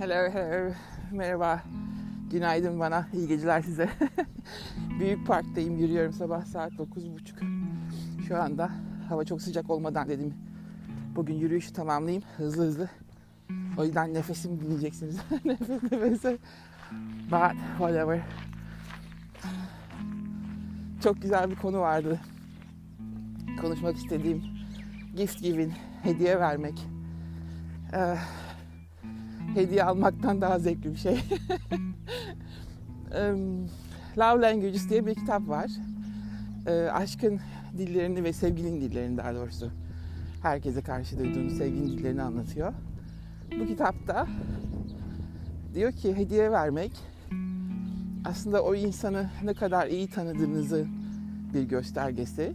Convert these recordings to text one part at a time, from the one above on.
Hello, hello. Merhaba. Günaydın bana. İyi geceler size. Büyük parktayım. Yürüyorum sabah saat 9.30. Şu anda hava çok sıcak olmadan dedim bugün yürüyüşü tamamlayayım hızlı hızlı. O yüzden nefesimi dinleyeceksiniz. Nefes nefese. But whatever. Çok güzel bir konu vardı. Konuşmak istediğim gift giving, hediye vermek. Ee, hediye almaktan daha zevkli bir şey. Love Languages diye bir kitap var. Ee, aşkın dillerini ve sevginin dillerini daha doğrusu herkese karşı duyduğunuz sevginin dillerini anlatıyor. Bu kitapta diyor ki hediye vermek aslında o insanı ne kadar iyi tanıdığınızı bir göstergesi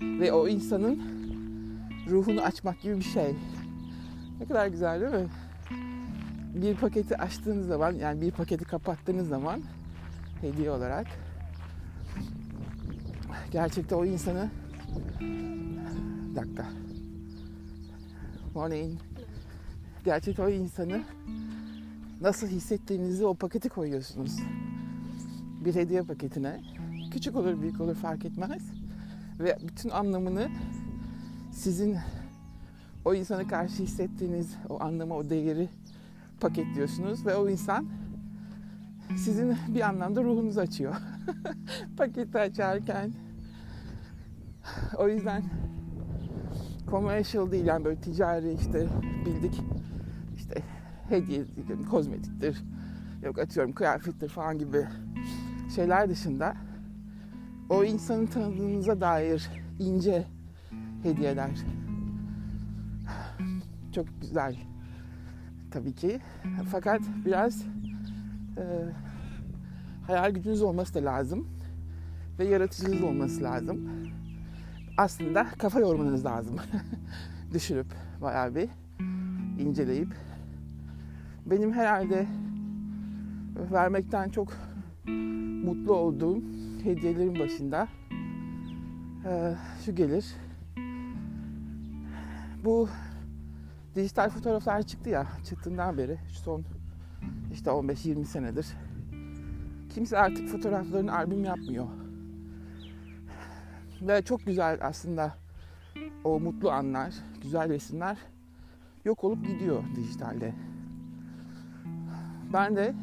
ve o insanın ruhunu açmak gibi bir şey. Ne kadar güzel değil mi? Bir paketi açtığınız zaman yani bir paketi kapattığınız zaman hediye olarak gerçekte o insanı bir dakika morning gerçekte o insanı nasıl hissettiğinizi o paketi koyuyorsunuz. Bir hediye paketine. Küçük olur büyük olur fark etmez. Ve bütün anlamını sizin o insana karşı hissettiğiniz o anlamı, o değeri paketliyorsunuz ve o insan sizin bir anlamda ruhunuzu açıyor. Paketi açarken. O yüzden commercial değil yani böyle ticari işte bildik işte hediye, kozmetiktir, yok atıyorum kıyafettir falan gibi şeyler dışında o insanın tanıdığınıza dair ince hediyeler çok güzel tabii ki. Fakat biraz e, hayal gücünüz olması da lazım ve yaratıcınız olması lazım. Aslında kafa yormanız lazım. Düşünüp bayağı bir inceleyip benim herhalde vermekten çok mutlu olduğum hediyelerin başında e, şu gelir. Bu dijital fotoğraflar çıktı ya çıktığından beri şu son işte 15-20 senedir kimse artık fotoğraflarını albüm yapmıyor. Ve çok güzel aslında o mutlu anlar, güzel resimler yok olup gidiyor dijitalde. Ben de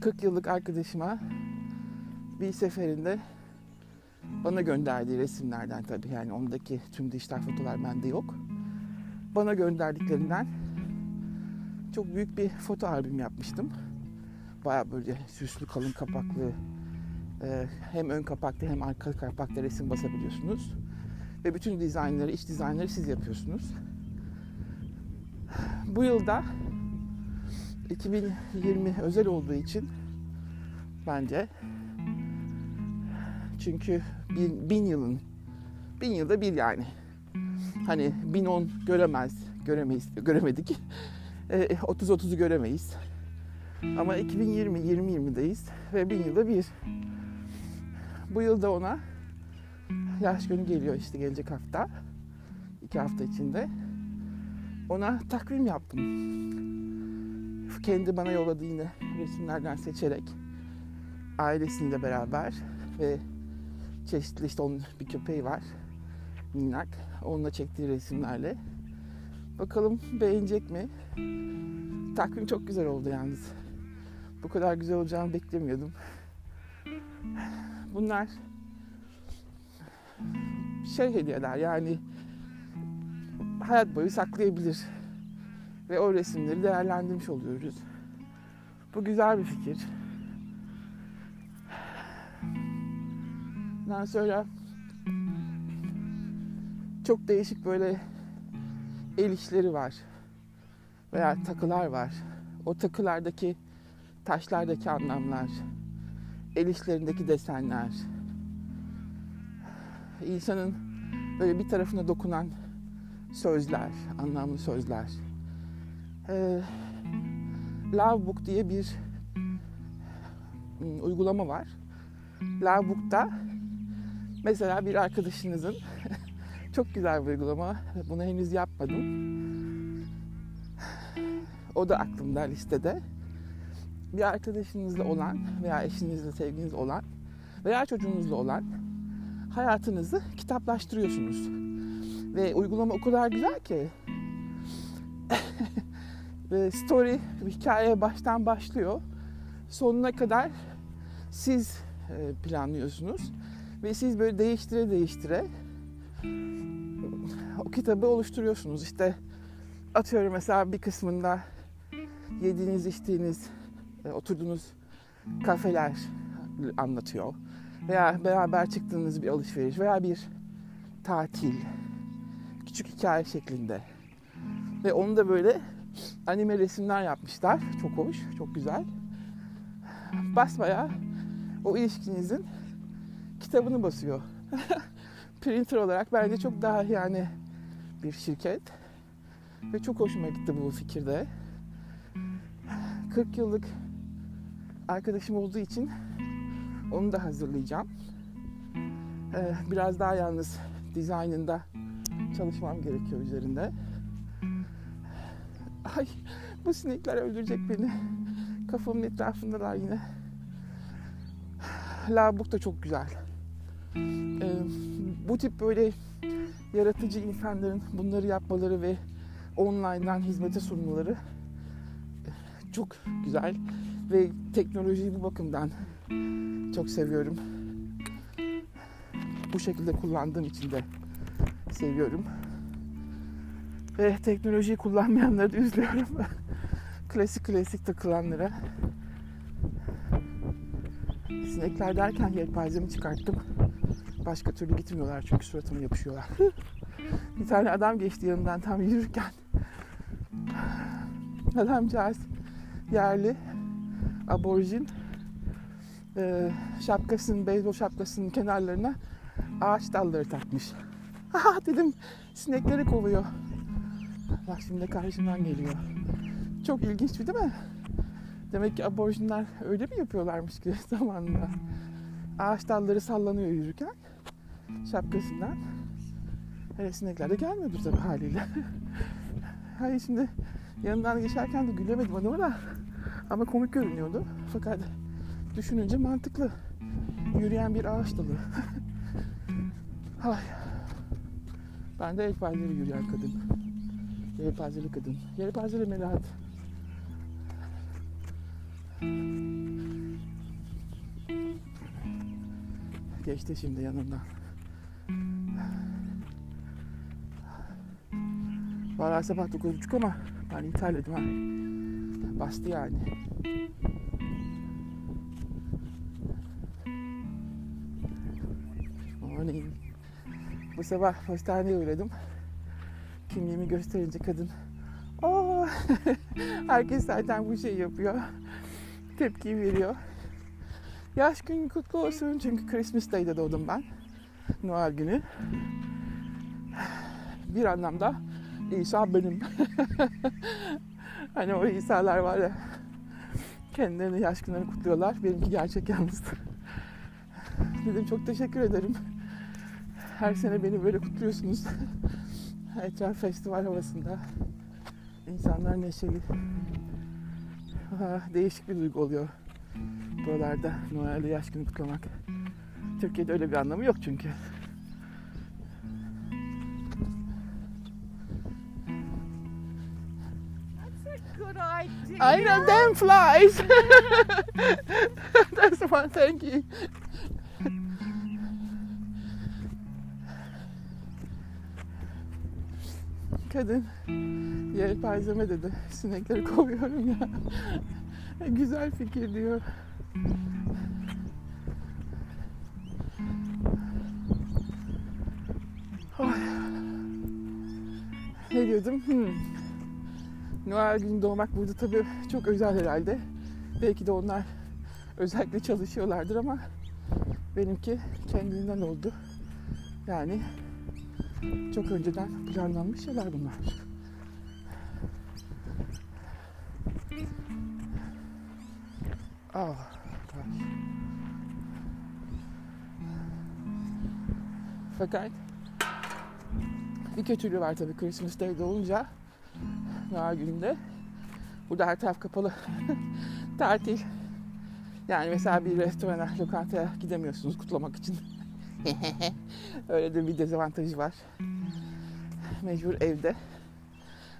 40 yıllık arkadaşıma bir seferinde bana gönderdiği resimlerden tabii yani ondaki tüm dijital fotoğraflar bende yok. Bana gönderdiklerinden çok büyük bir foto albüm yapmıştım. Baya böyle süslü kalın kapaklı hem ön kapakta hem arka kapakta resim basabiliyorsunuz. Ve bütün dizaynları, iç dizaynları siz yapıyorsunuz. Bu yılda 2020 özel olduğu için bence çünkü bin, bin yılın bin yılda bir yani hani bin on göremez göremeyiz göremedik. 30-30'u göremeyiz. Ama 2020 2020'deyiz ve bin yılda bir. Bu yılda ona yaş günü geliyor işte gelecek hafta. İki hafta içinde. Ona takvim yaptım. Kendi bana yolladığı yine resimlerden seçerek ailesiyle beraber ve çeşitli işte onun bir köpeği var minnak. Onunla çektiği resimlerle. Bakalım beğenecek mi? Takvim çok güzel oldu yalnız. Bu kadar güzel olacağını beklemiyordum. Bunlar şey hediyeler yani hayat boyu saklayabilir. Ve o resimleri değerlendirmiş oluyoruz. Bu güzel bir fikir. Daha sonra çok değişik böyle el işleri var veya takılar var. O takılardaki taşlardaki anlamlar, el işlerindeki desenler, insanın böyle bir tarafına dokunan sözler, anlamlı sözler e, Lovebook diye bir um, uygulama var. Lovebook'ta mesela bir arkadaşınızın çok güzel bir uygulama. Bunu henüz yapmadım. O da aklımda listede. Bir arkadaşınızla olan veya eşinizle, sevginizle olan veya çocuğunuzla olan hayatınızı kitaplaştırıyorsunuz. Ve uygulama o kadar güzel ki story, hikaye baştan başlıyor. Sonuna kadar siz e, planlıyorsunuz. Ve siz böyle değiştire değiştire o kitabı oluşturuyorsunuz. İşte atıyorum mesela bir kısmında yediğiniz, içtiğiniz, e, oturduğunuz kafeler anlatıyor. Veya beraber çıktığınız bir alışveriş veya bir tatil. Küçük hikaye şeklinde. Ve onu da böyle anime resimler yapmışlar. Çok hoş, çok güzel. Basmaya o ilişkinizin kitabını basıyor. Printer olarak bence çok daha yani bir şirket. Ve çok hoşuma gitti bu fikirde. 40 yıllık arkadaşım olduğu için onu da hazırlayacağım. Ee, biraz daha yalnız dizaynında çalışmam gerekiyor üzerinde. Ay bu sinekler öldürecek beni. Kafamın etrafındalar yine. Labuk da çok güzel. Ee, bu tip böyle yaratıcı insanların bunları yapmaları ve online'dan hizmete sunmaları çok güzel ve teknolojiyi bu bakımdan çok seviyorum. Bu şekilde kullandığım için de seviyorum. Ve teknolojiyi kullanmayanları da üzülüyorum. klasik klasik takılanlara. Sinekler derken yelpazemi çıkarttım. Başka türlü gitmiyorlar çünkü suratıma yapışıyorlar. bir tane adam geçti yanımdan tam yürürken. Adamcağız yerli aborjin e, şapkasının, beyzbol şapkasının kenarlarına ağaç dalları takmış. Ha dedim sinekleri kovuyor. Bak şimdi karşımdan geliyor. Çok ilginç değil mi? Demek ki aborjinler öyle mi yapıyorlarmış ki zamanında? Ağaç dalları sallanıyor yürürken şapkasından. Hele sinekler de gelmiyordur tabii haliyle. Hayır şimdi yanından geçerken de gülemedim adama da. Ama komik görünüyordu. Fakat düşününce mantıklı. Yürüyen bir ağaç dalı. Ay. Ben de yelpazeli yürüyen kadın. Yelpazeli kadın. Yelpazeli melahat. Geçti şimdi yanından. Valla sabah 9.30 ama ben ithal ettim ha. Bastı yani. Morning. Bu sabah postaneye uğradım. Kimliğimi gösterince kadın Aa, herkes zaten bu şey yapıyor. Tepki veriyor. Yaş günü kutlu olsun çünkü Christmas Day'de doğdum ben. Noel günü. Bir anlamda İsa benim. hani o İsa'lar var ya kendilerini yaş günlerini kutluyorlar. Benimki gerçek yalnız. Dedim çok teşekkür ederim. Her sene beni böyle kutluyorsunuz. Etraf festival havasında. İnsanlar neşeli. Değişik bir duygu oluyor buralarda Noel'de yaş günü kutlamak. Türkiye'de öyle bir anlamı yok çünkü. Good idea. I know them flies. That's one. Thank you. Kadın yelpazeme dedi. Sinekleri kovuyorum ya. Güzel fikir diyor. Ay. Ne diyordum? Hmm. Noel günü doğmak burada tabii çok özel herhalde. Belki de onlar özellikle çalışıyorlardır ama benimki kendinden oldu. Yani çok önceden planlanmış şeyler bunlar. Ah, gosh. Fakat bir kötülüğü var tabii Christmas Day'de olunca Noel gününde Burada her taraf kapalı. Tatil. Yani mesela bir restorana, lokantaya gidemiyorsunuz kutlamak için. Öyle de bir dezavantajı var. Mecbur evde.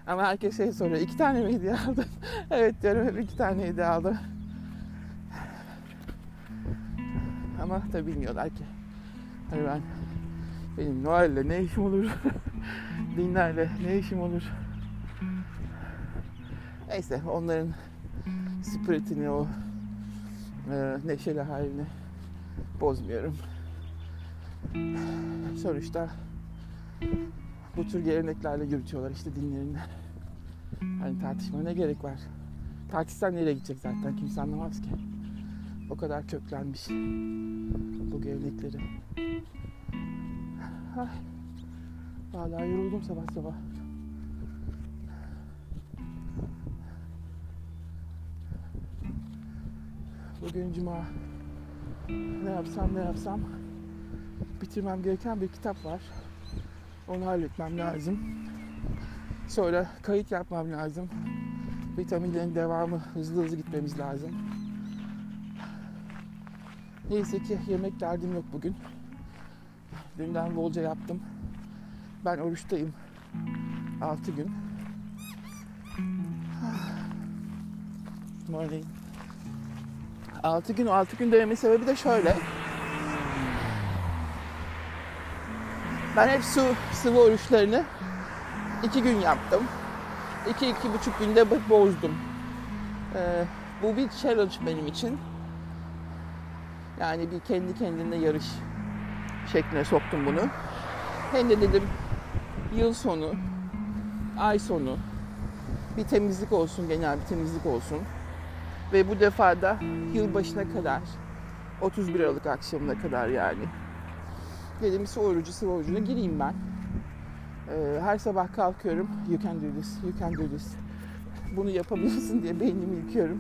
Ama herkes şey soruyor. iki tane mi hediye aldın? evet diyorum hep iki tane hediye aldım. Ama tabii bilmiyorlar ki. Hani ben benim Noel'le ne işim olur? Dinlerle ne işim olur? Neyse onların spiritini o e, neşeli halini bozmuyorum. Sonuçta bu tür geleneklerle yürütüyorlar işte dinlerini. Hani tartışmaya ne gerek var? Tartışsan nereye gidecek zaten kimse anlamaz ki. O kadar köklenmiş bu gelenekleri. Ay. Vallahi yoruldum sabah sabah. Bugün cuma. Ne yapsam ne yapsam bitirmem gereken bir kitap var. Onu halletmem lazım. Sonra kayıt yapmam lazım. Vitaminlerin devamı hızlı hızlı gitmemiz lazım. Neyse ki yemek derdim yok bugün. Dünden bolca yaptım. Ben oruçtayım. 6 gün. Morning. 6 gün 6 gün dememin sebebi de şöyle. Ben hep su sıvı oruçlarını 2 gün yaptım. 2 iki, iki buçuk günde bozdum. Ee, bu bir challenge benim için. Yani bir kendi kendine yarış şekline soktum bunu. Hem de dedim yıl sonu, ay sonu bir temizlik olsun, genel bir temizlik olsun. Ve bu defa da yılbaşına kadar 31 Aralık akşamına kadar yani. Dedim su orucu, sıvı orucuna gireyim ben. Ee, her sabah kalkıyorum. You can do this, you can do this. Bunu yapabilirsin diye beynimi yıkıyorum.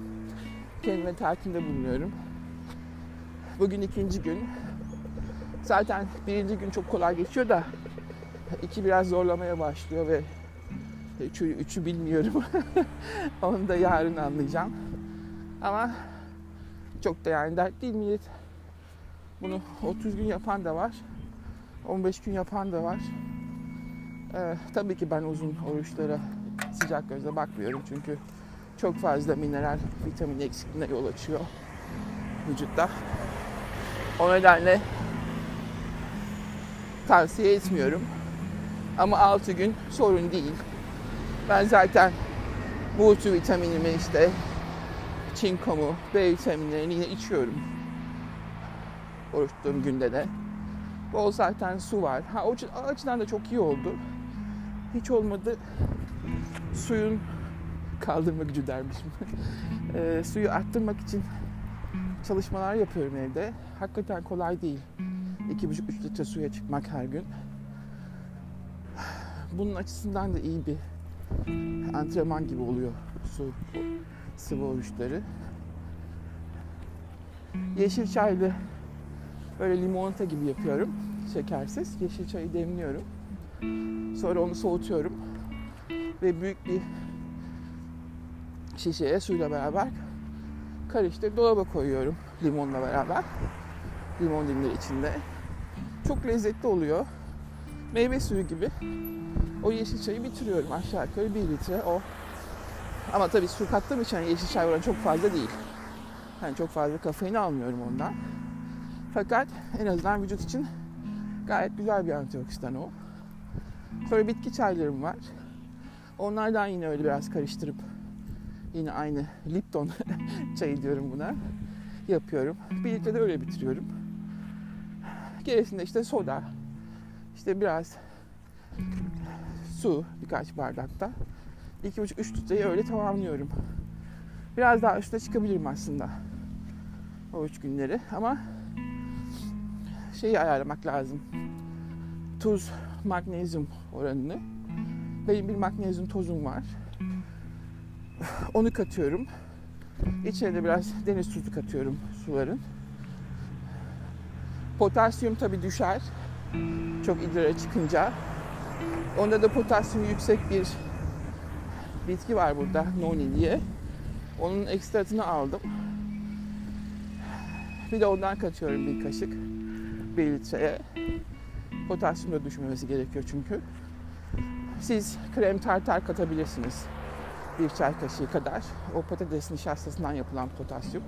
Kendime telkinde bulunuyorum. Bugün ikinci gün. Zaten birinci gün çok kolay geçiyor da iki biraz zorlamaya başlıyor ve üçü, üçü bilmiyorum. Onu da yarın anlayacağım. Ama çok da yani dert değil millet. Bunu 30 gün yapan da var. 15 gün yapan da var. Ee, tabii ki ben uzun oruçlara sıcak gözle bakmıyorum çünkü çok fazla mineral, vitamin eksikliğine yol açıyor vücutta. O nedenle tavsiye etmiyorum. Ama 6 gün sorun değil. Ben zaten multivitaminimi işte çinkomu, B vitaminlerini yine içiyorum. Oruç günde de. Bol zaten su var. Ha o açıdan da çok iyi oldu. Hiç olmadı suyun kaldırma gücü dermişim. e, suyu arttırmak için çalışmalar yapıyorum evde. Hakikaten kolay değil. 2,5-3 litre suya çıkmak her gün. Bunun açısından da iyi bir antrenman gibi oluyor su sıvı oruçları. Yeşil çaylı böyle limonata gibi yapıyorum. Şekersiz. Yeşil çayı demliyorum. Sonra onu soğutuyorum. Ve büyük bir şişeye suyla beraber karıştırıp dolaba koyuyorum limonla beraber. Limon dilimleri içinde. Çok lezzetli oluyor. Meyve suyu gibi. O yeşil çayı bitiriyorum aşağı yukarı bir litre o. Ama tabii su kattığım için hani yeşil çay oranı çok fazla değil. Yani çok fazla kafein almıyorum ondan. Fakat en azından vücut için gayet güzel bir antioksidan o. Sonra bitki çaylarım var. Onlardan yine öyle biraz karıştırıp yine aynı Lipton çayı diyorum buna. Yapıyorum. Bir litre de öyle bitiriyorum. Gerisinde işte soda, işte biraz su birkaç bardakta. 2,5-3 litreyi öyle tamamlıyorum. Biraz daha üstüne çıkabilirim aslında. O üç günleri ama şeyi ayarlamak lazım. Tuz, magnezyum oranını. Benim bir magnezyum tozum var. Onu katıyorum. İçine de biraz deniz tuzu katıyorum suların. Potasyum tabi düşer. Çok idrara çıkınca. Onda da potasyum yüksek bir bitki var burada. Noni diye. Onun ekstratını aldım. Bir de ondan katıyorum bir kaşık. Bir litreye. Potasyum da düşmemesi gerekiyor çünkü. Siz krem tartar katabilirsiniz. Bir çay kaşığı kadar. O patates nişastasından yapılan potasyum.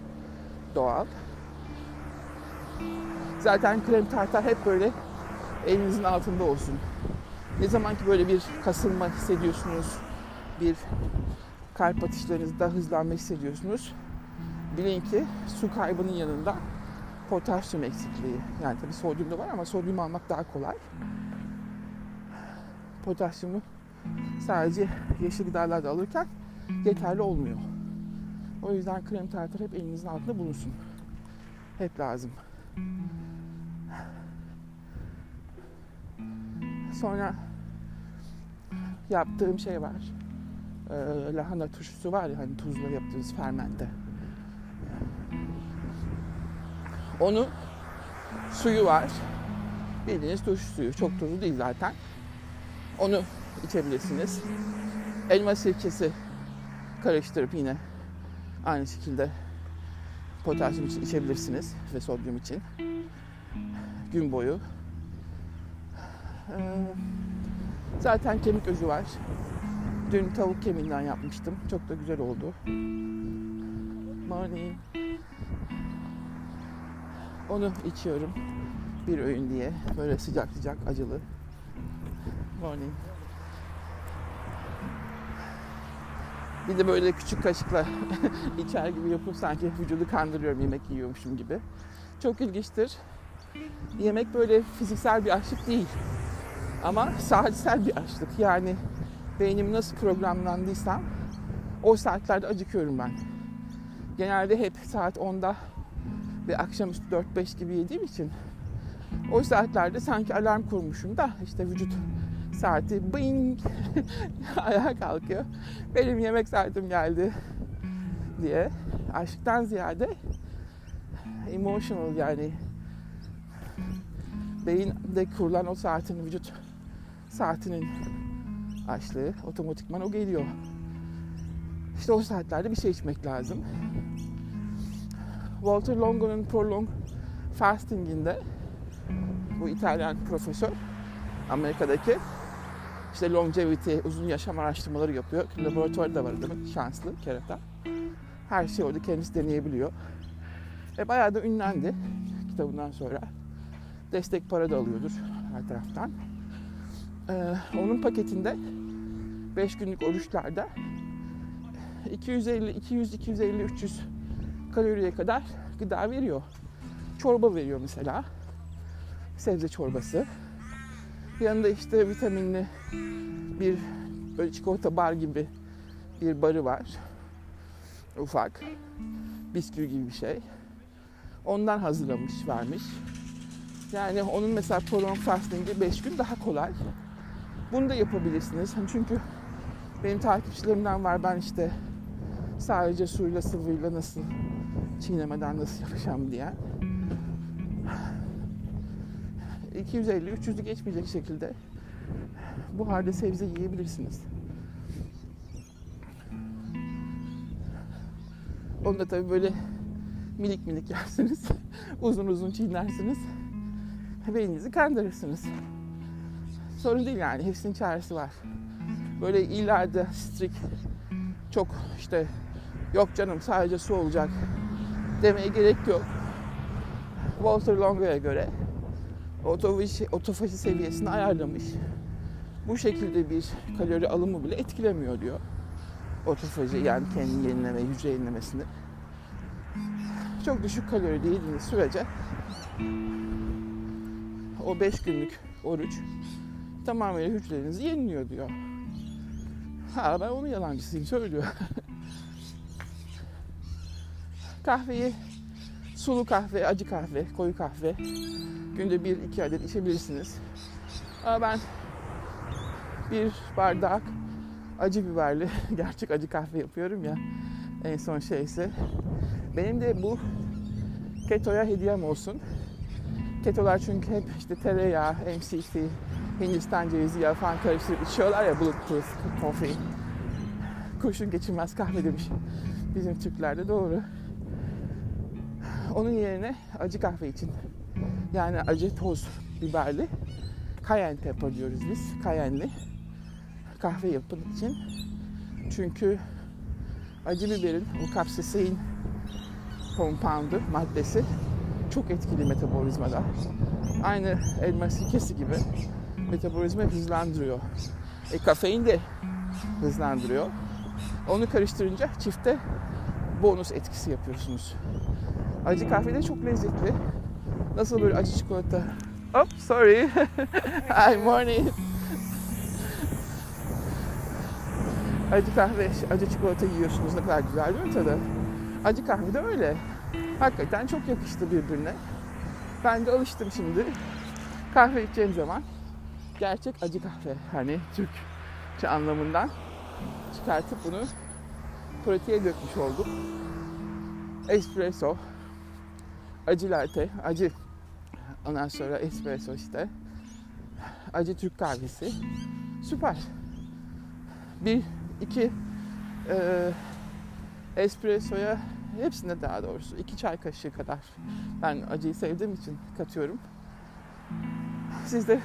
Doğal. Zaten krem tartar hep böyle elinizin altında olsun. Ne zaman ki böyle bir kasılma hissediyorsunuz, bir kalp atışlarınızda hızlanma hissediyorsunuz, bilin ki su kaybının yanında potasyum eksikliği. Yani tabii sodyum da var ama sodyum almak daha kolay. Potasyumu sadece yeşil gıdalarda alırken yeterli olmuyor. O yüzden krem tartar hep elinizin altında bulunsun. Hep lazım. Sonra yaptığım şey var. Ee, lahana turşusu var ya hani tuzla yaptığınız fermente. Onu suyu var. Bildiğiniz turşu suyu. Çok tuzlu değil zaten. Onu içebilirsiniz. Elma sirkesi karıştırıp yine aynı şekilde potasyum için içebilirsiniz ve sodyum için. Gün boyu. Ee, zaten kemik özü var. Dün tavuk kemiğinden yapmıştım. Çok da güzel oldu. Morning. Onu içiyorum. Bir öğün diye. Böyle sıcak sıcak acılı. Morning. Bir de böyle küçük kaşıkla içer gibi yapıp sanki vücudu kandırıyorum yemek yiyormuşum gibi. Çok ilginçtir. Yemek böyle fiziksel bir açlık değil. Ama saatsel bir açlık. Yani beynim nasıl programlandıysam o saatlerde acıkıyorum ben. Genelde hep saat 10'da ve akşamüstü 4-5 gibi yediğim için o saatlerde sanki alarm kurmuşum da işte vücut saati bing ayağa kalkıyor. Benim yemek saatim geldi diye. Aşktan ziyade emotional yani beyinde kurulan o saatin vücut saatinin açlığı otomatikman o geliyor. İşte o saatlerde bir şey içmek lazım. Walter Longo'nun Prolong Fasting'inde bu İtalyan profesör Amerika'daki işte longevity, uzun yaşam araştırmaları yapıyor. Laboratuvarı da var adamın, şanslı kerata. Her şeyi orada kendisi deneyebiliyor. Ve bayağı da ünlendi kitabından sonra. Destek para da alıyordur her taraftan. Ee, onun paketinde 5 günlük oruçlarda 250, 200, 250, 300 kaloriye kadar gıda veriyor. Çorba veriyor mesela. Sebze çorbası. Yanında işte vitaminli bir böyle çikolata bar gibi bir barı var. Ufak. Bisküvi gibi bir şey. Ondan hazırlamış, vermiş. Yani onun mesela prolong fasting'i 5 gün daha kolay. Bunu da yapabilirsiniz. Hani çünkü benim takipçilerimden var ben işte sadece suyla sıvıyla nasıl çiğnemeden nasıl yapacağım diye. 250-300'ü geçmeyecek şekilde bu halde sebze yiyebilirsiniz. Onu da tabii böyle minik minik yersiniz. uzun uzun çiğnersiniz. Beyninizi kandırırsınız. Sorun değil yani. Hepsinin çaresi var. Böyle illa da strict çok işte yok canım sadece su olacak demeye gerek yok. Walter Longo'ya göre otofaji, otofaji seviyesini ayarlamış. Bu şekilde bir kalori alımı bile etkilemiyor diyor. Otofaji yani kendi yenileme, hücre yenilemesini. Çok düşük kalori yediğiniz sürece o 5 günlük oruç tamamıyla hücrelerinizi yeniliyor diyor. Ha ben onun yalancısıyım söylüyor. Kahveyi sulu kahve, acı kahve, koyu kahve günde bir iki adet içebilirsiniz. Ama ben bir bardak acı biberli gerçek acı kahve yapıyorum ya en son şeyse. Benim de bu ketoya hediyem olsun. Ketolar çünkü hep işte tereyağı, MCT, Hindistan cevizi yağı falan karıştırıp içiyorlar ya bulletproof coffee. Kurşun geçirmez kahve demiş Bizim Türklerde doğru. Onun yerine acı kahve için yani acı toz biberli cayenne pepper diyoruz biz. Cayenne'li kahve yapın için. Çünkü acı biberin o kapsasein compoundu, maddesi çok etkili metabolizmada. Aynı elma sirkesi gibi metabolizma hızlandırıyor. E, kafein de hızlandırıyor. Onu karıştırınca çifte bonus etkisi yapıyorsunuz. Acı kahve de çok lezzetli. Nasıl böyle acı çikolata? Oh, sorry. Hi, morning. acı kahve, acı çikolata yiyorsunuz. Ne kadar güzel değil mi tadı? Acı kahve de öyle. Hakikaten çok yakıştı birbirine. Ben de alıştım şimdi. Kahve içeceğim zaman gerçek acı kahve. Hani Türkçe anlamından çıkartıp bunu pratiğe dökmüş oldum. Espresso, acı latte, acı ondan sonra espresso işte. Acı Türk kahvesi. Süper. Bir, iki e, espressoya hepsine daha doğrusu iki çay kaşığı kadar ben acıyı sevdiğim için katıyorum. Siz de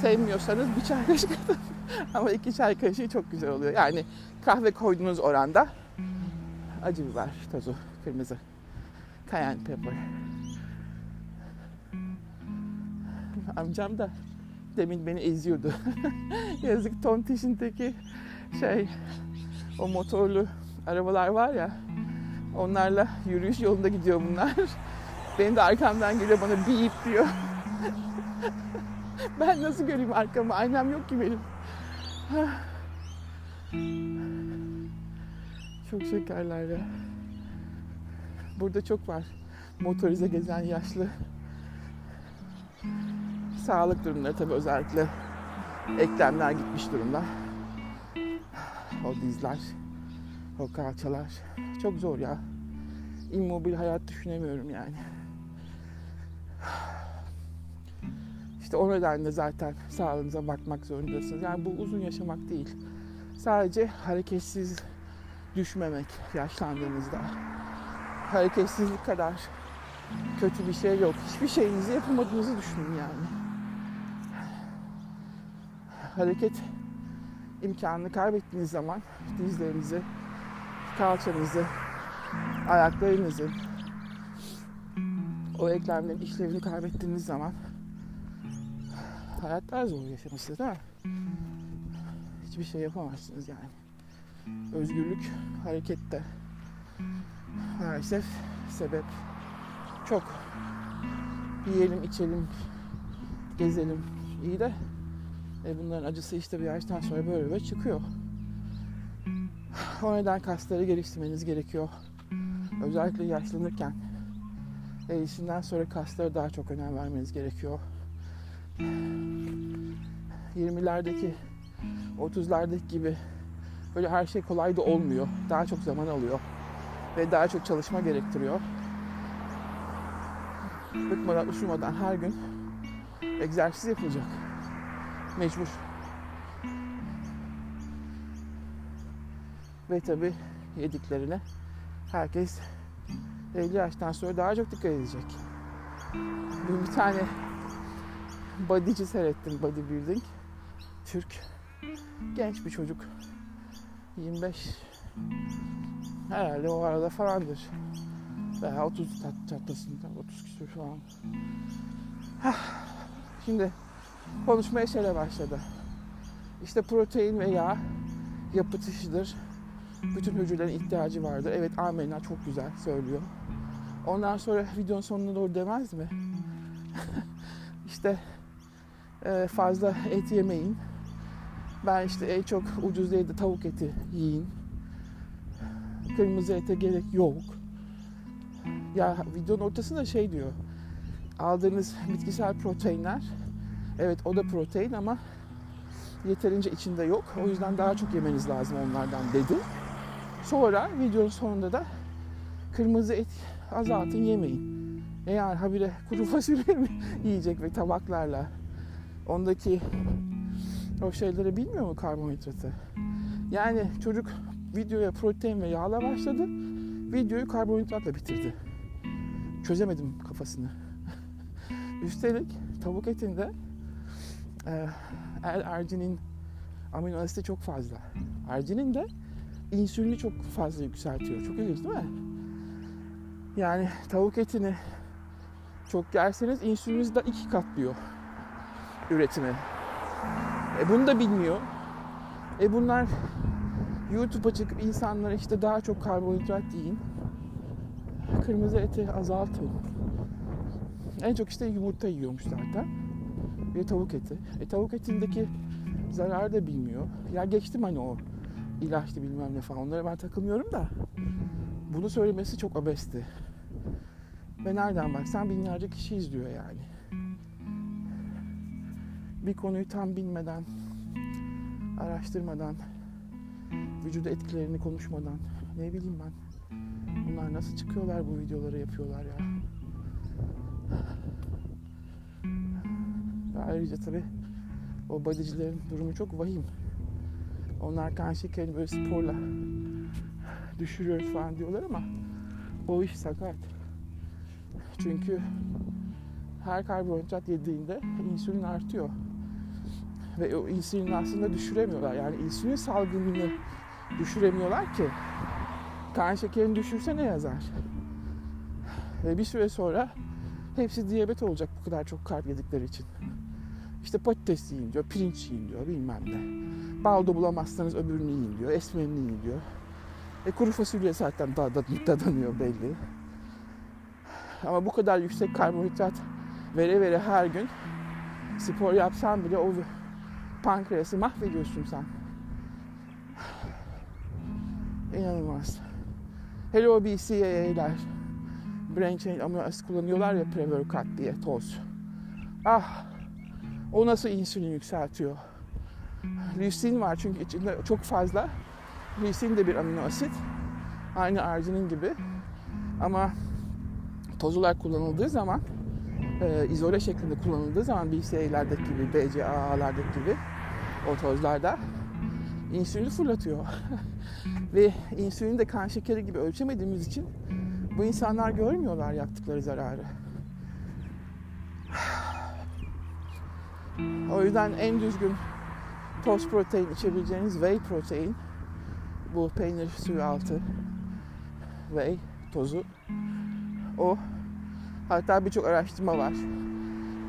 sevmiyorsanız bir çay kaşığı katın. Ama iki çay kaşığı çok güzel oluyor. Yani kahve koyduğunuz oranda acı biber tozu, kırmızı, cayenne pepper. Amcam da demin beni eziyordu. Yazık tontişin teki şey o motorlu arabalar var ya onlarla yürüyüş yolunda gidiyor bunlar. Benim de arkamdan geliyor bana bip diyor. Ben nasıl göreyim arkamı? Aynam yok ki benim. çok şekerler ya. Burada çok var. Motorize gezen yaşlı. Sağlık durumları tabii özellikle eklemler gitmiş durumda. O dizler, o kalçalar. Çok zor ya. İmmobil hayat düşünemiyorum yani. İşte o nedenle zaten sağlığınıza bakmak zorundasınız. Yani bu uzun yaşamak değil. Sadece hareketsiz düşmemek yaşlandığınızda. Hareketsizlik kadar kötü bir şey yok. Hiçbir şeyinizi yapamadığınızı düşünün yani. Hareket imkanını kaybettiğiniz zaman dizlerinizi, kalçanızı, ayaklarınızı, o eklemlerin işlevini kaybettiğiniz zaman hayat zor yaşaması değil mi? Hiçbir şey yapamazsınız yani. Özgürlük harekette. Maalesef sebep çok. Yiyelim, içelim, gezelim iyi de e bunların acısı işte bir yaştan sonra böyle böyle çıkıyor. O neden kasları geliştirmeniz gerekiyor. Özellikle yaşlanırken. Erişimden sonra kaslara daha çok önem vermeniz gerekiyor. 20'lerdeki 30'lardaki gibi böyle her şey kolay da olmuyor. Daha çok zaman alıyor. Ve daha çok çalışma gerektiriyor. Bıkmadan, üşümeden her gün egzersiz yapılacak. Mecbur. Ve tabi yediklerine herkes 50 yaştan sonra daha çok dikkat edecek. Dün bir tane bodyci seyrettim bodybuilding. Türk. Genç bir çocuk. 25 herhalde o arada falandır. Veya 30 tat çatlasında 30 küsur falan. Hah. Şimdi konuşmaya şöyle başladı. İşte protein ve yağ yapı taşıdır. Bütün hücrelerin ihtiyacı vardır. Evet amenna çok güzel söylüyor. Ondan sonra videonun sonuna doğru demez mi? işte e, fazla et yemeyin. Ben işte en çok ucuz değil de tavuk eti yiyin. Kırmızı ete gerek yok. Ya videonun ortasında şey diyor. Aldığınız bitkisel proteinler evet o da protein ama yeterince içinde yok. O yüzden daha çok yemeniz lazım onlardan dedi. Sonra videonun sonunda da kırmızı et azaltın yemeyin. Eğer habire kuru fasulye mi yiyecek ve tabaklarla ondaki o şeyleri bilmiyor mu karbonhidratı? Yani çocuk videoya protein ve yağla başladı. Videoyu karbonhidratla bitirdi. Çözemedim kafasını. Üstelik tavuk etinde e, L-arginin amino asiti çok fazla. Arginin de insülini çok fazla yükseltiyor. Çok ilginç değil mi? Yani tavuk etini çok yerseniz insüliniz de iki katlıyor üretimi. E bunu da bilmiyor. E bunlar YouTube'a çıkıp insanlara işte daha çok karbonhidrat yiyin. Kırmızı eti azaltın. En çok işte yumurta yiyormuş zaten. Bir tavuk eti. E tavuk etindeki zararı da bilmiyor. Ya geçtim hani o ilaçlı bilmem ne falan. Onlara ben takılmıyorum da. Bunu söylemesi çok abesti. Ve nereden baksan binlerce kişi izliyor yani. Bir konuyu tam bilmeden, araştırmadan, vücuda etkilerini konuşmadan, ne bileyim ben. Bunlar nasıl çıkıyorlar bu videoları yapıyorlar ya. Ve ayrıca tabii o bodycilerin durumu çok vahim. Onlar kan şekerini böyle sporla düşürüyoruz falan diyorlar ama o iş sakat. Çünkü her karbonhidrat yediğinde insülin artıyor. Ve o insülini aslında düşüremiyorlar. Yani insülin salgınını düşüremiyorlar ki. Kan şekerini düşürse ne yazar? Ve bir süre sonra hepsi diyabet olacak bu kadar çok karp yedikleri için. İşte patates yiyin diyor, pirinç yiyin diyor, bilmem ne. Baldo bulamazsanız öbürünü yiyin diyor, esmerini yiyin diyor. E kuru fasulye zaten dadanıyor belli. Ama bu kadar yüksek karbonhidrat vere vere her gün spor yapsan bile o pankreası mahvediyorsun sen. İnanılmaz. Hele o BCAA'ler Brain Change amino asit kullanıyorlar ya pre-workout diye toz. Ah o nasıl insülin yükseltiyor. Leucin var çünkü içinde çok fazla. Leucin de bir amino asit. Aynı arginin gibi. Ama toz olarak kullanıldığı zaman e, izole şeklinde kullanıldığı zaman BCA'lerdeki gibi, BCAA'lardaki gibi o tozlarda insülini fırlatıyor. Ve insülini de kan şekeri gibi ölçemediğimiz için bu insanlar görmüyorlar yaptıkları zararı. O yüzden en düzgün toz protein içebileceğiniz whey protein bu peynir suyu altı whey tozu o hatta birçok araştırma var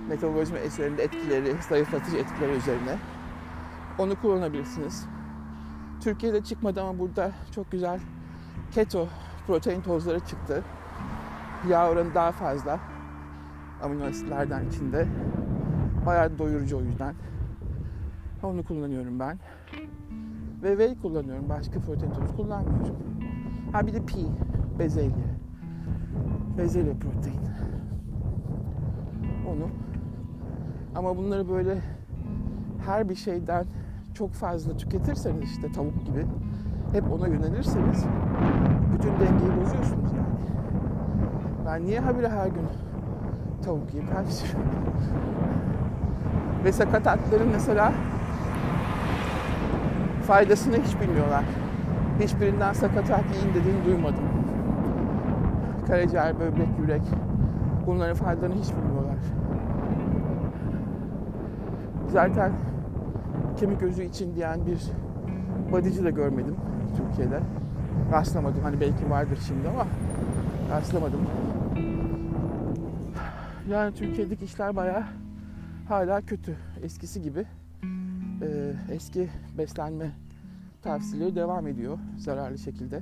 metabolizma üzerinde etkileri zayıflatıcı etkileri üzerine onu kullanabilirsiniz Türkiye'de çıkmadı ama burada çok güzel keto protein tozları çıktı yağ oranı daha fazla amino asitlerden içinde bayağı doyurucu o yüzden onu kullanıyorum ben. Ve whey kullanıyorum. Başka protein tozu kullanmıyorum. Ha bir de pea, bezelye. Bezelye protein. Onu. Ama bunları böyle her bir şeyden çok fazla tüketirseniz işte tavuk gibi hep ona yönelirseniz bütün dengeyi bozuyorsunuz yani. Ben niye habire her gün tavuk yiyeyim kardeşim? Ve sakatatların mesela faydasını hiç bilmiyorlar. Hiçbirinden sakatat yiyin dediğini duymadım. Karaciğer, böbrek, yürek bunların faydalarını hiç bilmiyorlar. Zaten kemik özü için diyen bir bodyci de görmedim Türkiye'de. Rastlamadım. Hani belki vardır şimdi ama rastlamadım. Yani Türkiye'deki işler bayağı hala kötü. Eskisi gibi e, eski beslenme tavsiyeleri devam ediyor zararlı şekilde.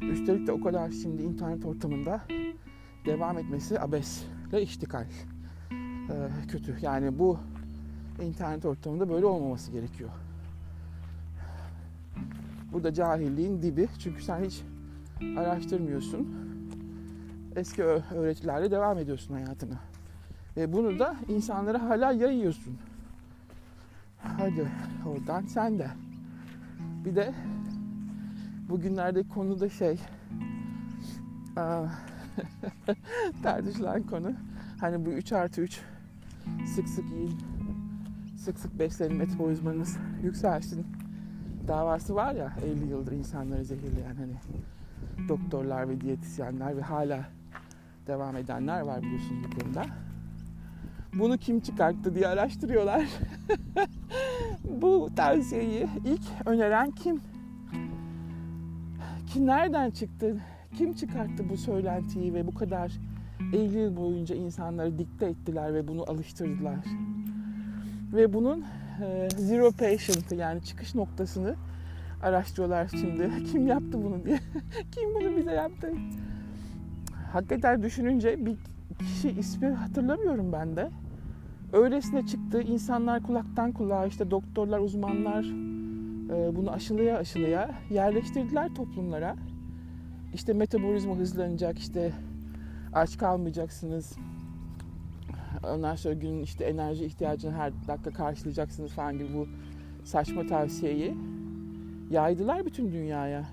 Üstelik de o kadar şimdi internet ortamında devam etmesi abesle iştikal. E, kötü. Yani bu internet ortamında böyle olmaması gerekiyor. Bu da cahilliğin dibi. Çünkü sen hiç araştırmıyorsun. Eski öğretilerle devam ediyorsun hayatına. Ve bunu da insanlara hala yayıyorsun. Hadi oradan sen de. Bir de bugünlerde konu da şey tartışılan konu hani bu 3 artı 3 sık sık yiyin sık sık beslenin metabolizmanız yükselsin davası var ya 50 yıldır insanları zehirleyen hani doktorlar ve diyetisyenler ve hala devam edenler var biliyorsunuz bu konuda. Bunu kim çıkarttı diye araştırıyorlar. bu tavsiyeyi ilk öneren kim? Kim nereden çıktı? Kim çıkarttı bu söylentiyi ve bu kadar 50 yıl boyunca insanları dikte ettiler ve bunu alıştırdılar. Ve bunun e, zero patient yani çıkış noktasını araştırıyorlar şimdi. Kim yaptı bunu diye. Kim bunu bize yaptı? Hakikaten düşününce bir kişi ismi hatırlamıyorum ben de. Öylesine çıktı. insanlar kulaktan kulağa işte doktorlar, uzmanlar e, bunu aşılıya aşılıya yerleştirdiler toplumlara. İşte metabolizma hızlanacak, işte aç kalmayacaksınız. Ondan sonra günün işte enerji ihtiyacını her dakika karşılayacaksınız falan gibi bu saçma tavsiyeyi yaydılar bütün dünyaya.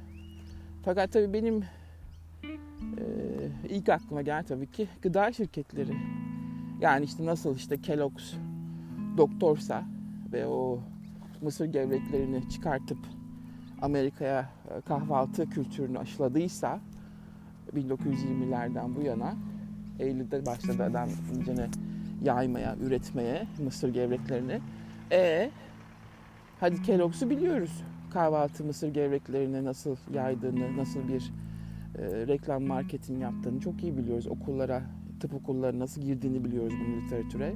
Fakat tabii benim e, ilk aklıma gelen tabii ki gıda şirketleri. Yani işte nasıl işte Kellogg's doktorsa ve o mısır gevreklerini çıkartıp Amerika'ya kahvaltı kültürünü aşıladıysa 1920'lerden bu yana Eylül'de başladı adam iyicene yaymaya, üretmeye mısır gevreklerini. E hadi Kellogg's'u biliyoruz. Kahvaltı mısır gevreklerini nasıl yaydığını, nasıl bir e, reklam marketing yaptığını çok iyi biliyoruz. Okullara, tıp okullarına nasıl girdiğini biliyoruz bunun literatüre.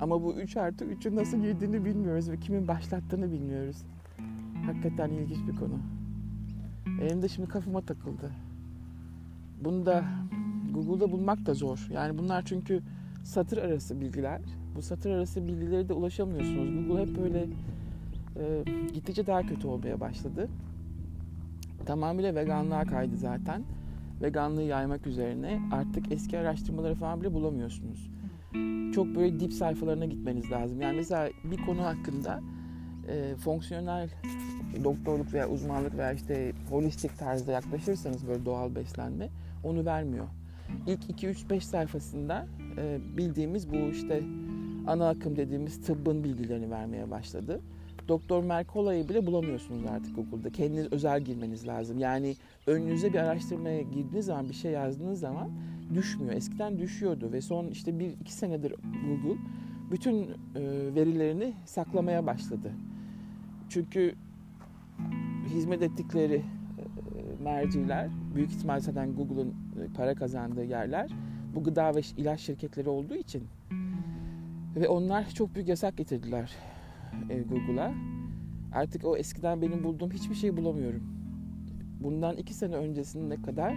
Ama bu 3 artı 3'ün nasıl girdiğini bilmiyoruz ve kimin başlattığını bilmiyoruz. Hakikaten ilginç bir konu. Benim de şimdi kafama takıldı. Bunu da Google'da bulmak da zor. Yani bunlar çünkü satır arası bilgiler. Bu satır arası bilgileri de ulaşamıyorsunuz. Google hep böyle e, gittikçe daha kötü olmaya başladı. Tamamıyla veganlığa kaydı zaten. Veganlığı yaymak üzerine artık eski araştırmaları falan bile bulamıyorsunuz. Çok böyle dip sayfalarına gitmeniz lazım. Yani mesela bir konu hakkında e, fonksiyonel doktorluk veya uzmanlık veya işte holistik tarzda yaklaşırsanız böyle doğal beslenme onu vermiyor. İlk 2-3-5 sayfasında bildiğimiz bu işte ana akım dediğimiz tıbbın bilgilerini vermeye başladı. Doktor Merkola'yı bile bulamıyorsunuz artık Google'da. Kendiniz özel girmeniz lazım. Yani önünüze bir araştırmaya girdiğiniz zaman, bir şey yazdığınız zaman düşmüyor. Eskiden düşüyordu ve son işte bir iki senedir Google bütün e, verilerini saklamaya başladı. Çünkü hizmet ettikleri e, merciler, büyük ihtimal zaten Google'un e, para kazandığı yerler bu gıda ve ilaç şirketleri olduğu için ve onlar çok büyük yasak getirdiler e, Google'a. Artık o eskiden benim bulduğum hiçbir şey bulamıyorum. Bundan iki sene öncesine kadar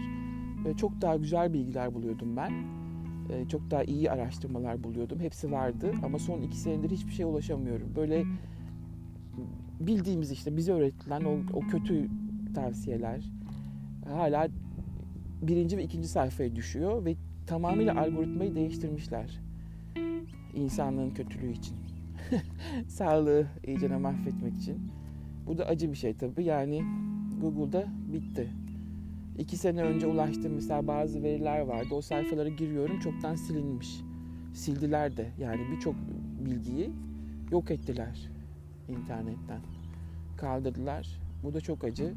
e, çok daha güzel bilgiler buluyordum ben. E, çok daha iyi araştırmalar buluyordum. Hepsi vardı ama son iki senedir hiçbir şeye ulaşamıyorum. Böyle bildiğimiz işte bize öğretilen o, o kötü tavsiyeler hala birinci ve ikinci sayfaya düşüyor ve tamamıyla algoritmayı değiştirmişler insanlığın kötülüğü için. Sağlığı iyicene mahvetmek için. Bu da acı bir şey tabii. Yani Google'da bitti. İki sene önce ulaştığım mesela bazı veriler vardı. O sayfalara giriyorum çoktan silinmiş. Sildiler de yani birçok bilgiyi yok ettiler internetten. Kaldırdılar. Bu da çok acı.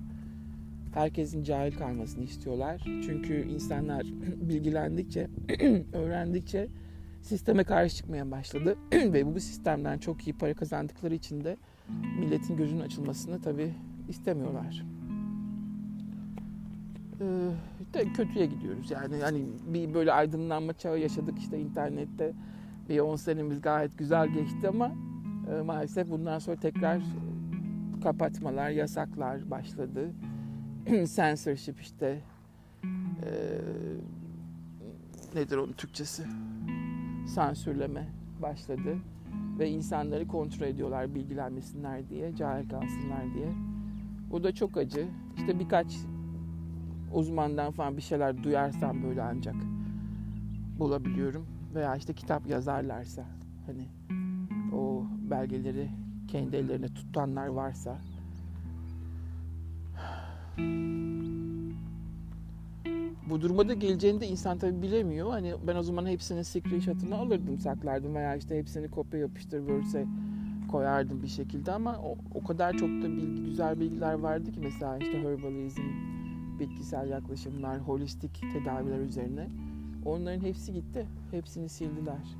Herkesin cahil kalmasını istiyorlar. Çünkü insanlar bilgilendikçe, öğrendikçe sisteme karşı çıkmaya başladı. Ve bu sistemden çok iyi para kazandıkları için de milletin gözünün açılmasını tabii istemiyorlar. Ee, de kötüye gidiyoruz yani hani bir böyle aydınlanma çağı yaşadık işte internette bir 10 senemiz gayet güzel geçti ama e, maalesef bundan sonra tekrar kapatmalar, yasaklar başladı. Censorship işte e, nedir onun Türkçesi? Sansürleme başladı ve insanları kontrol ediyorlar bilgilenmesinler diye, cahil kalsınlar diye. Bu da çok acı. İşte birkaç uzmandan falan bir şeyler duyarsam böyle ancak bulabiliyorum. Veya işte kitap yazarlarsa hani o belgeleri kendi ellerine tutanlar varsa bu duruma da geleceğini de insan tabi bilemiyor. Hani ben o zaman hepsinin screenshot'ını alırdım, saklardım veya işte hepsini kopya yapıştır Word'e koyardım bir şekilde ama o, o kadar çok da bilgi, güzel bilgiler vardı ki mesela işte herbalizm, bitkisel yaklaşımlar, holistik tedaviler üzerine. Onların hepsi gitti. Hepsini sildiler.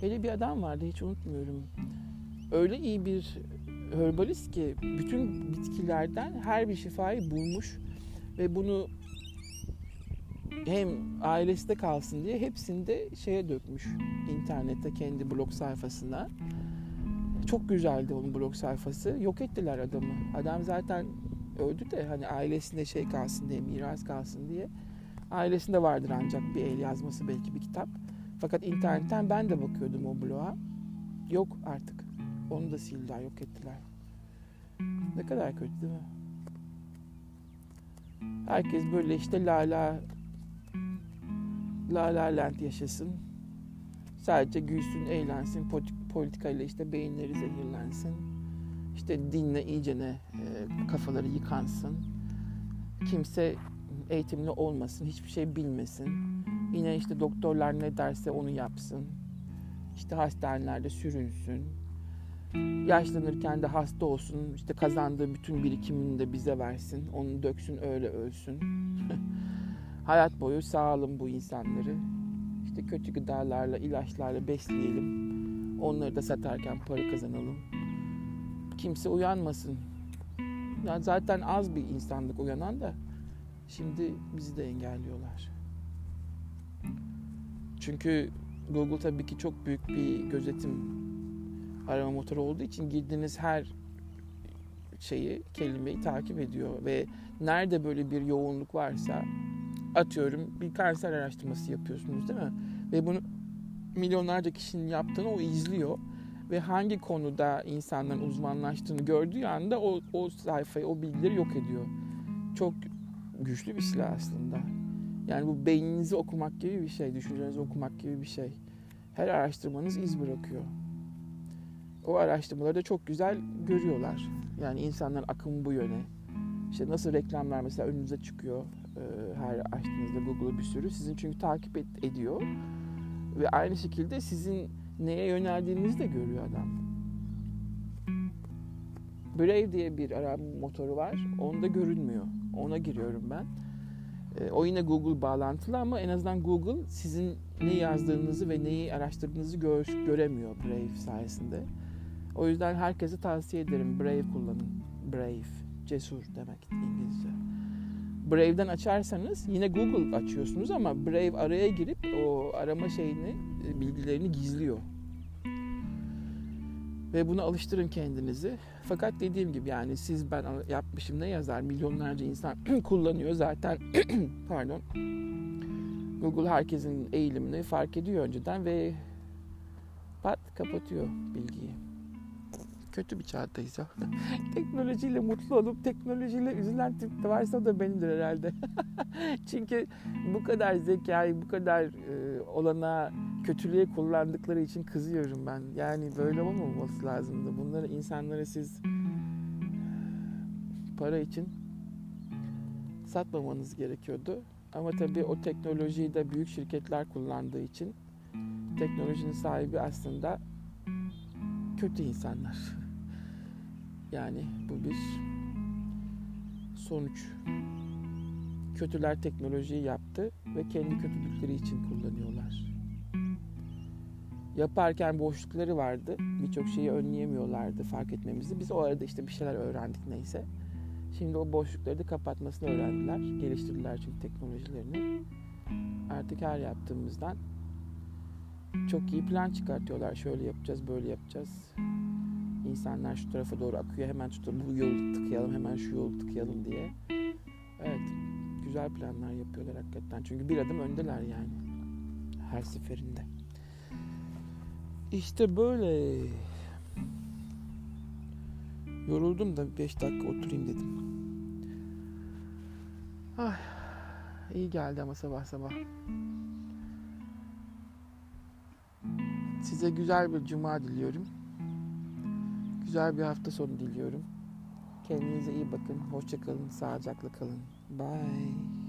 Hele bir adam vardı hiç unutmuyorum. Öyle iyi bir herbalist ki bütün bitkilerden her bir şifayı bulmuş ve bunu hem ailesinde kalsın diye hepsini de şeye dökmüş internette kendi blog sayfasına. Çok güzeldi onun blog sayfası. Yok ettiler adamı. Adam zaten öldü de hani ailesinde şey kalsın diye, miras kalsın diye. Ailesinde vardır ancak bir el yazması belki bir kitap. Fakat internetten ben de bakıyordum o bloğa. Yok artık. Onu da sildiler, yok ettiler. Ne kadar kötü değil mi? Herkes böyle işte la la la la land yaşasın. Sadece gülsün, eğlensin, politikayla işte beyinleri zehirlensin. İşte dinle iyicene e, kafaları yıkansın. Kimse eğitimli olmasın, hiçbir şey bilmesin. Yine işte doktorlar ne derse onu yapsın. İşte hastanelerde sürünsün. Yaşlanırken de hasta olsun. İşte kazandığı bütün birikimini de bize versin. Onu döksün öyle ölsün. Hayat boyu sağalım bu insanları. İşte kötü gıdalarla, ilaçlarla besleyelim. Onları da satarken para kazanalım. Kimse uyanmasın. Yani zaten az bir insanlık uyanan da şimdi bizi de engelliyorlar. Çünkü Google tabii ki çok büyük bir gözetim arama motoru olduğu için girdiğiniz her şeyi, kelimeyi takip ediyor ve nerede böyle bir yoğunluk varsa atıyorum bir kanser araştırması yapıyorsunuz değil mi? Ve bunu milyonlarca kişinin yaptığını o izliyor ve hangi konuda insanların uzmanlaştığını gördüğü anda o, o sayfayı, o bilgileri yok ediyor. Çok güçlü bir silah aslında. Yani bu beyninizi okumak gibi bir şey, düşüncenizi okumak gibi bir şey. Her araştırmanız iz bırakıyor. O araştırmaları da çok güzel görüyorlar. Yani insanların akımı bu yöne. İşte nasıl reklamlar mesela önünüze çıkıyor her açtığınızda Google'ı bir sürü. Sizin çünkü takip et, ediyor. Ve aynı şekilde sizin neye yöneldiğinizi de görüyor adam. Brave diye bir arama motoru var. Onda görünmüyor. Ona giriyorum ben. E, o yine Google bağlantılı ama en azından Google sizin ne yazdığınızı ve neyi araştırdığınızı gör, göremiyor Brave sayesinde. O yüzden herkese tavsiye ederim. Brave kullanın. Brave. Cesur demek İngilizce. Brave'den açarsanız yine Google açıyorsunuz ama Brave araya girip o arama şeyini, e, bilgilerini gizliyor. Ve buna alıştırın kendinizi. Fakat dediğim gibi yani siz ben yapmışım ne yazar milyonlarca insan kullanıyor zaten pardon Google herkesin eğilimini fark ediyor önceden ve pat kapatıyor bilgiyi kötü bir çağdayız ya. teknolojiyle mutlu olup teknolojiyle üzülen tip de varsa da benimdir herhalde. Çünkü bu kadar zekayı, bu kadar e, olana kötülüğe kullandıkları için kızıyorum ben. Yani böyle olmaması lazımdı. Bunları insanlara siz para için satmamanız gerekiyordu. Ama tabii o teknolojiyi de büyük şirketler kullandığı için teknolojinin sahibi aslında kötü insanlar. Yani bu bir sonuç. Kötüler teknolojiyi yaptı ve kendi kötülükleri için kullanıyorlar. Yaparken boşlukları vardı. Birçok şeyi önleyemiyorlardı fark etmemizi. Biz o arada işte bir şeyler öğrendik neyse. Şimdi o boşlukları da kapatmasını öğrendiler. Geliştirdiler çünkü teknolojilerini. Artık her yaptığımızdan çok iyi plan çıkartıyorlar. Şöyle yapacağız, böyle yapacağız insanlar şu tarafa doğru akıyor hemen tarafa, bu yolu tıkayalım hemen şu yolu tıkayalım diye. Evet güzel planlar yapıyorlar hakikaten. Çünkü bir adım öndeler yani. Her seferinde. İşte böyle. Yoruldum da 5 dakika oturayım dedim. Ay, iyi geldi ama sabah sabah. Size güzel bir cuma diliyorum güzel bir hafta sonu diliyorum. Kendinize iyi bakın. Hoşçakalın. Sağlıcakla kalın. Bye.